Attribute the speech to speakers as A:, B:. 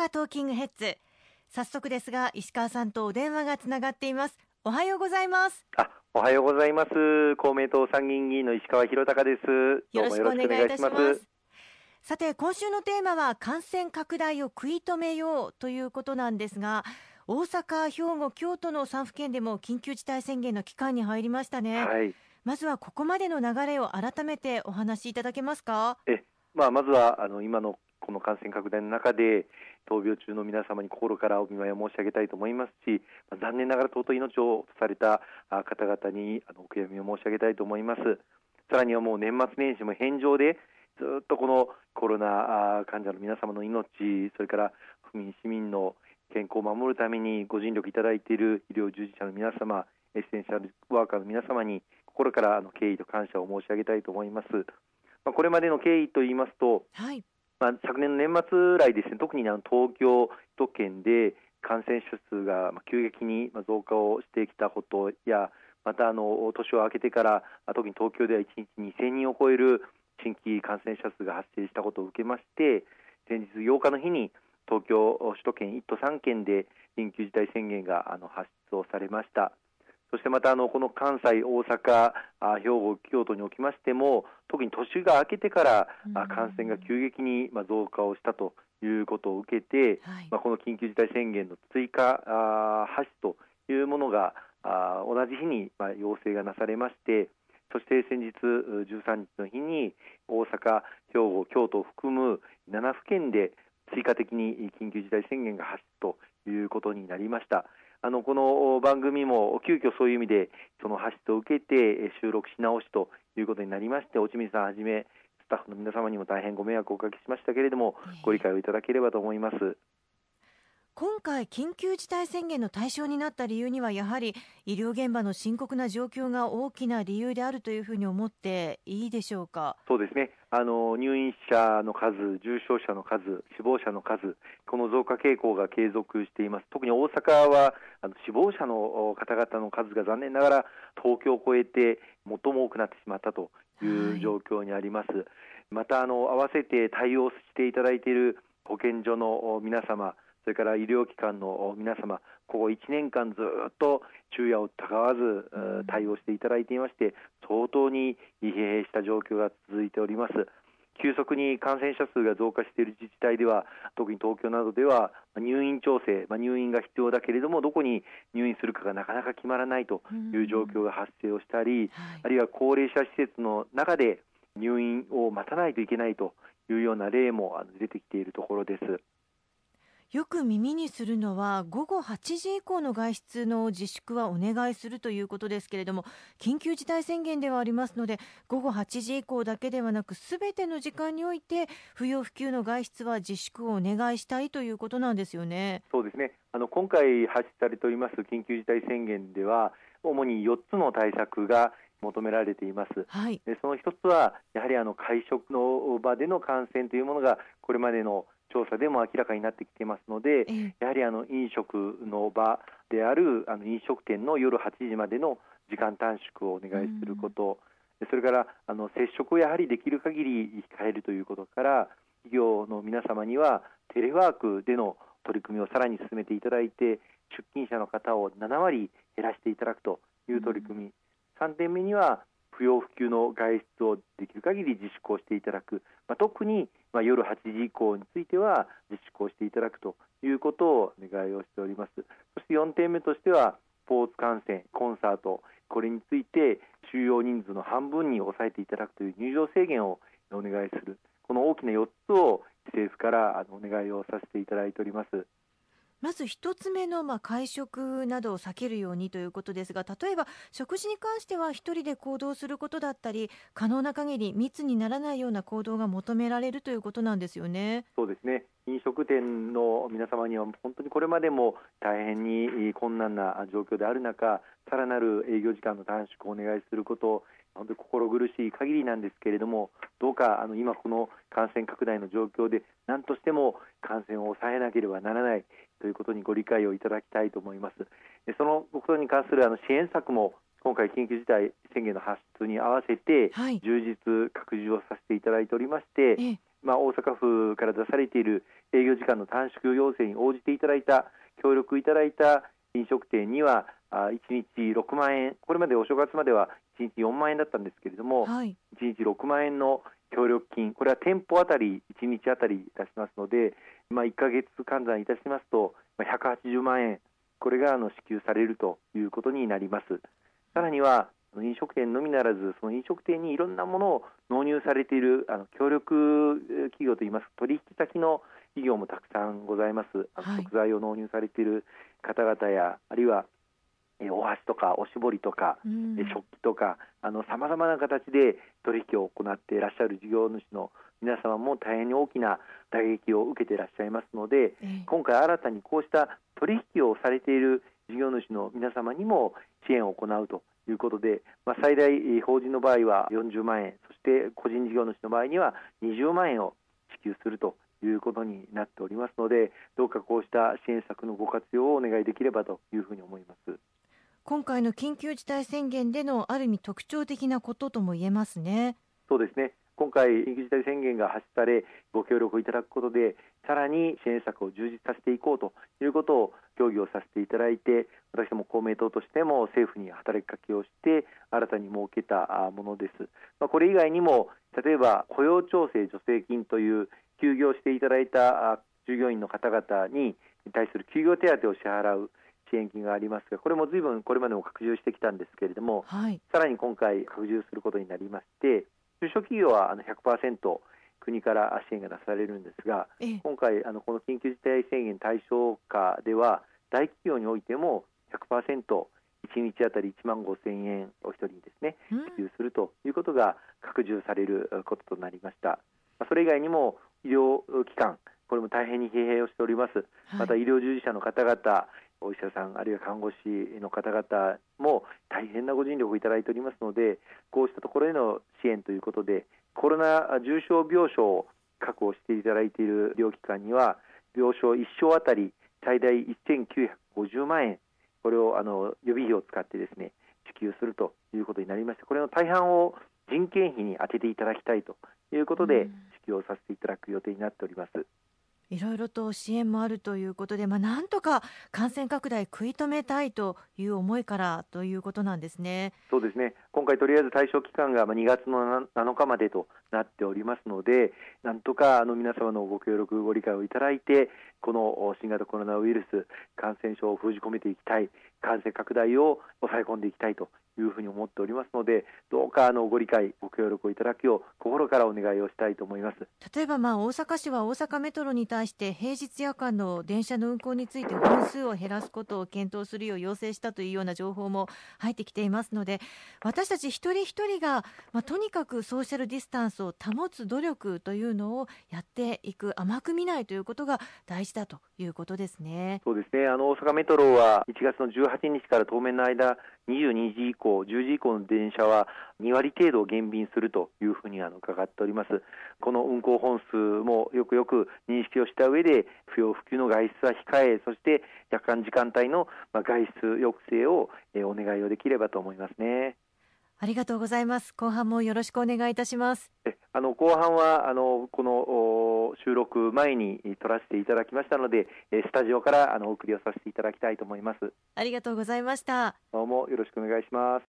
A: 阪トーキングヘッズ。早速ですが石川さんとお電話がつながっています。おはようございます。
B: あおはようございます。公明党参議院議員の石川博隆です。
A: よろしくお願いいたします。さて今週のテーマは感染拡大を食い止めようということなんですが大阪、兵庫、京都の3府県でも緊急事態宣言の期間に入りましたね、
B: はい、
A: まずはここまでの流れを改めてお話しいただけますか？
B: え、まあ、まずはあの今のこの感染拡大の中で闘病中の皆様に心からお見舞いを申し上げたいと思いますし、まあ、残念ながら尊い命を落とされた方々にあのお悔やみを申し上げたいと思いますさらにはもう年末年始も返上でずっとこのコロナ患者の皆様の命それから府民市民の健康を守るためにご尽力いただいている医療従事者の皆様エッセンシャルワーカーの皆様に心からあの敬意と感謝を申し上げたいと思います。まあ、これまでの経緯といいますと、
A: はい、
B: まあ、昨年の年末来ですね。特にあの東京都県で感染者数が急激に増加をしてきたことやまたあの年を明けてから特に東京では1日2000人を超える新規感染者数が発生したことを受けまして先日8日の日に東京首都圏1都3県で緊急事態宣言があの発出をされました。そしてまたあのこの関西、大阪、兵庫、京都におきましても特に年が明けてから感染が急激に増加をしたということを受けて、はい、まあ、この緊急事態宣言の追加発出というものが同じ日に要請がなされましてそして先日13日の日に大阪、兵庫、京都を含む7府県で追加的に緊急事態宣言が発出ということになりました。あのこの番組も急遽そういう意味でその発出を受けて収録し直しということになりまして落水さんはじめスタッフの皆様にも大変ご迷惑をおかけしましたけれどもご理解をいただければと思います。
A: 今回、緊急事態宣言の対象になった理由にはやはり医療現場の深刻な状況が大きな理由であるというふうに思っていいでしょうか？
B: そうですね。あの入院者の数、重症者の数、死亡者の数、この増加傾向が継続しています、特に大阪はあの死亡者の方々の数が残念ながら東京を超えて最も多くなってしまったという状況にあります。はい、またあの合わせて対応していただいている保健所の皆様それから医療機関の皆様、ここ1年間ずっと昼夜をたがわず対応していただいていまして、相当に疲弊した状況が続いております。急速に感染者数が増加している自治体では、特に東京などでは入院調整、まあ、入院が必要だけれども、どこに入院するかがなかなか決まらないという状況が発生をしたり、あるいは高齢者施設の中で入院を待たないといけないというような例も出てきているところです。
A: よく耳にするのは午後8時以降の外出の自粛はお願いするということですけれども緊急事態宣言ではありますので午後8時以降だけではなくすべての時間において不要不急の外出は自粛をお願いしたいということなんですよね。
B: そうですね。あの今回発出されております緊急事態宣言では主に4つの対策が求められています、
A: はい、
B: でその一つはやはりあの会食の場での感染というものがこれまでの調査でも明らかになってきていますので、やはりあの飲食の場であるあの飲食店の夜8時までの時間短縮をお願いすること、うん、それからあの接触をやはりできる限り控えるということから企業の皆様にはテレワークでの取り組みをさらに進めていただいて出勤者の方を7割減らしていただくという取り組み、うん、3点目には不要不急の外出をできる限り自粛をしていただく、まあ、特にまあ夜8時以降については自粛をしていただくということをお願いをしております。そして4点目としてはスポーツ観戦コンサート。これについて収容人数の半分に抑えていただくという入場制限をお願いする。この大きな4つを政府からお願いをさせていただいております。
A: まず1つ目のまあ会食などを避けるようにということですが例えば食事に関しては1人で行動することだったり可能な限り密にならないような行動が求められるということなんですよね。
B: そうですね飲食店の皆様には本当にこれまでも大変に困難な状況である中さらなる営業時間の短縮をお願いすること本当に心苦しい限りなんですけれどもどうかあの今この感染拡大の状況で何としても感染を抑えなければならないということにご理解をいただきたいと思います。そのことに関するあの支援策も今回、緊急事態宣言の発出に合わせて、充実、拡充をさせていただいておりまして、まあ、大阪府から出されている営業時間の短縮要請に応じていただいた協力いただいた飲食店には1日6万円これまでお正月までは1日4万円だったんですけれども、はい、1日6万円の協力金これは店舗あたり1日あたり出しますので、まあ、1か月換算いたしますと180万円これがあの支給されるということになります。さらには飲食店のみならずその飲食店にいろんなものを納入されているあの協力企業といいます取引先の企業もたくさんございます、はい、食材を納入されている方々やあるいはお箸とかおしぼりとか、うん、食器とかさまざまな形で取引を行っていらっしゃる事業主の皆様も大変に大きな打撃を受けていらっしゃいますので、え今回新たにこうした取引をされている事業主の皆様にも支援を行うということで、まあ、最大法人の場合は40万円そして個人事業主の場合には20万円を支給するということになっておりますのでどうかこうした支援策のご活用をお願いできればというふうに思います
A: 今回の緊急事態宣言でのある意味特徴的なこととも言えますね。
B: そうですね今回、緊急事態宣言が発出されご協力をいただくことでさらに支援策を充実させていこうということを協議をさせていただいて私ども公明党としても政府に働きかけをして新たに設けたものです、まあ、これ以外にも例えば雇用調整助成金という休業していただいた従業員の方々に対する休業手当を支払う支援金がありますがこれもずいぶんこれまでも拡充してきたんですけれども、はい、さらに今回拡充することになりまして中小企業はあの100%国から支援が出されるんですが、今回あのこの緊急事態宣言対象下では大企業においても100%、1日当たり1万5000円お一人にですね支給するということが拡充されることとなりました。それ以外にも医療機関これも大変に疲弊をしております、また医療従事者の方々お医者さんあるいは看護師の方々も大変なご尽力をいただいておりますのでこうしたところへの支援ということでコロナ重症病床を確保していただいている医療機関には病床1床あたり最大1950万円これをあの予備費を使ってですね支給するということになりましてこれの大半を人件費に充てていただきたいということで支給をさせていただく予定になっております。
A: いろいろと支援もあるということで、まあ、なんとか感染拡大食い止めたいという思いからということなんですね。
B: そうですね今回とりあえず対象期間が2月の7日までとなっておりますのでなんとかあの皆様のご協力ご理解をいただいてこの新型コロナウイルス感染症を封じ込めていきたい感染拡大を抑え込んでいきたいというふうに思っておりますのでどうかあのご理解ご協力をいただくよう心からお願いをしたいと思います
A: 例えばまあ大阪市は大阪メトロに対して平日夜間の電車の運行について本数を減らすことを検討するよう要請したというような情報も入ってきていますので私たち一人一人が、まあ、とにかくソーシャルディスタンスを保つ努力というのをやっていく甘く見ないということが大事だということですね。
B: そうですねあの大阪メトロは1月の18日から当面の間22時以降、10時以降の電車は2割程度減便するというふうにあの伺っております。この運行本数もよくよく認識をした上で、不要不急の外出は控え、そして夜間時間帯の外出抑制をお願いをできればと思いますね。
A: ありがとうございます。後半もよろしくお願いいたします。
B: あの後半はあのこの収録前に撮らせていただきましたので、スタジオからあのお送りをさせていただきたいと思います。
A: ありがとうございました。
B: どうもよろしくお願いします。